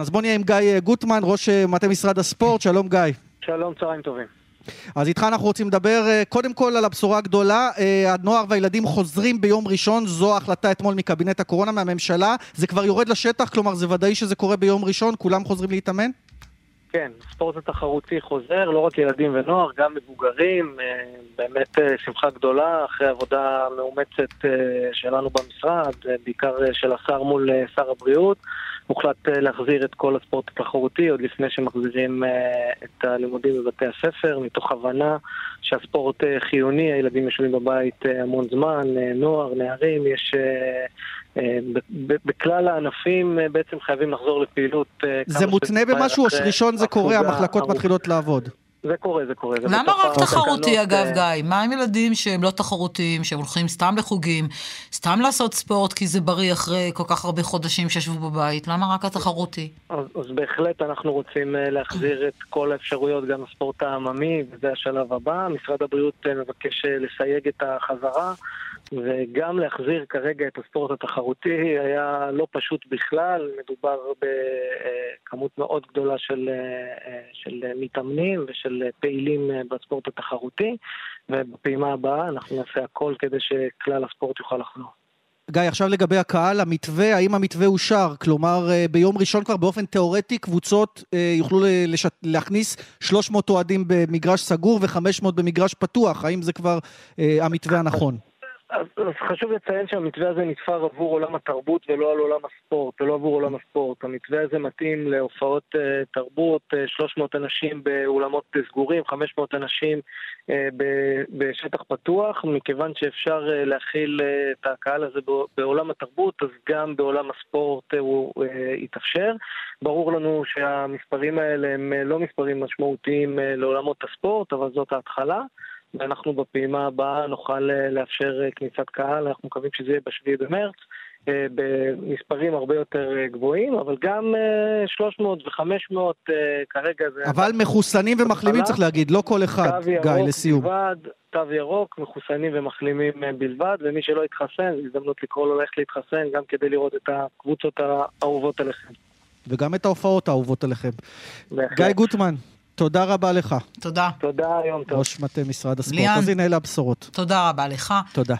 אז בוא נהיה עם גיא גוטמן, ראש מטה משרד הספורט, שלום גיא. שלום, צהריים טובים. אז איתך אנחנו רוצים לדבר קודם כל על הבשורה הגדולה, הנוער והילדים חוזרים ביום ראשון, זו ההחלטה אתמול מקבינט הקורונה מהממשלה, זה כבר יורד לשטח, כלומר זה ודאי שזה קורה ביום ראשון, כולם חוזרים להתאמן? כן, הספורט התחרותי חוזר, לא רק ילדים ונוער, גם מבוגרים, באמת שמחה גדולה אחרי עבודה מאומצת שלנו במשרד, בעיקר של השר מול שר הבריאות. הוחלט להחזיר את כל הספורט התחרותי עוד לפני שמחזירים את הלימודים בבתי הספר, מתוך הבנה שהספורט חיוני, הילדים יושבים בבית המון זמן, נוער, נערים, יש... בכלל הענפים בעצם חייבים לחזור לפעילות. זה מותנה במשהו או שראשון זה קורה, המחלקות מתחילות לעבוד? זה קורה, זה קורה. למה רק תחרותי אגב, גיא? מה עם ילדים שהם לא תחרותיים, שהם הולכים סתם לחוגים, סתם לעשות ספורט כי זה בריא אחרי כל כך הרבה חודשים שישבו בבית? למה רק התחרותי? אז, אז בהחלט אנחנו רוצים להחזיר את כל האפשרויות, גם הספורט העממי, וזה השלב הבא. משרד הבריאות מבקש לסייג את החזרה. וגם להחזיר כרגע את הספורט התחרותי היה לא פשוט בכלל, מדובר בכמות מאוד גדולה של, של מתאמנים ושל פעילים בספורט התחרותי, ובפעימה הבאה אנחנו נעשה הכל כדי שכלל הספורט יוכל לחזור. גיא, עכשיו לגבי הקהל, המתווה, האם המתווה אושר? כלומר, ביום ראשון כבר באופן תיאורטי קבוצות יוכלו לשת... להכניס 300 אוהדים במגרש סגור ו-500 במגרש פתוח, האם זה כבר המתווה הנכון? אז, חשוב לציין שהמתווה הזה נתפר עבור עולם התרבות ולא על עולם הספורט, ולא עבור עולם הספורט. המתווה הזה מתאים להופעות uh, תרבות, uh, 300 אנשים באולמות סגורים, 500 אנשים uh, בשטח פתוח, מכיוון שאפשר uh, להכיל uh, את הקהל הזה בעולם התרבות, אז גם בעולם הספורט uh, הוא uh, יתאפשר. ברור לנו שהמספרים האלה הם uh, לא מספרים משמעותיים uh, לעולמות הספורט, אבל זאת ההתחלה. ואנחנו בפעימה הבאה נוכל לאפשר כניסת קהל, אנחנו מקווים שזה יהיה בשביעי במרץ, במספרים הרבה יותר גבוהים, אבל גם 300 ו-500 כרגע זה... אבל מחוסנים ומחלימים צריך להגיד, לא כל אחד, גיא, לסיום. בלבד, תו ירוק, מחוסנים ומחלימים בלבד, ומי שלא יתחסן, זו הזדמנות לקרוא לו ללכת להתחסן, גם כדי לראות את הקבוצות האהובות עליכם. וגם את ההופעות האהובות עליכם. גיא גוטמן. תודה רבה לך. תודה. תודה, יום טוב. ראש מטה משרד הספורט. אז הנה אלה הבשורות. תודה רבה לך. תודה.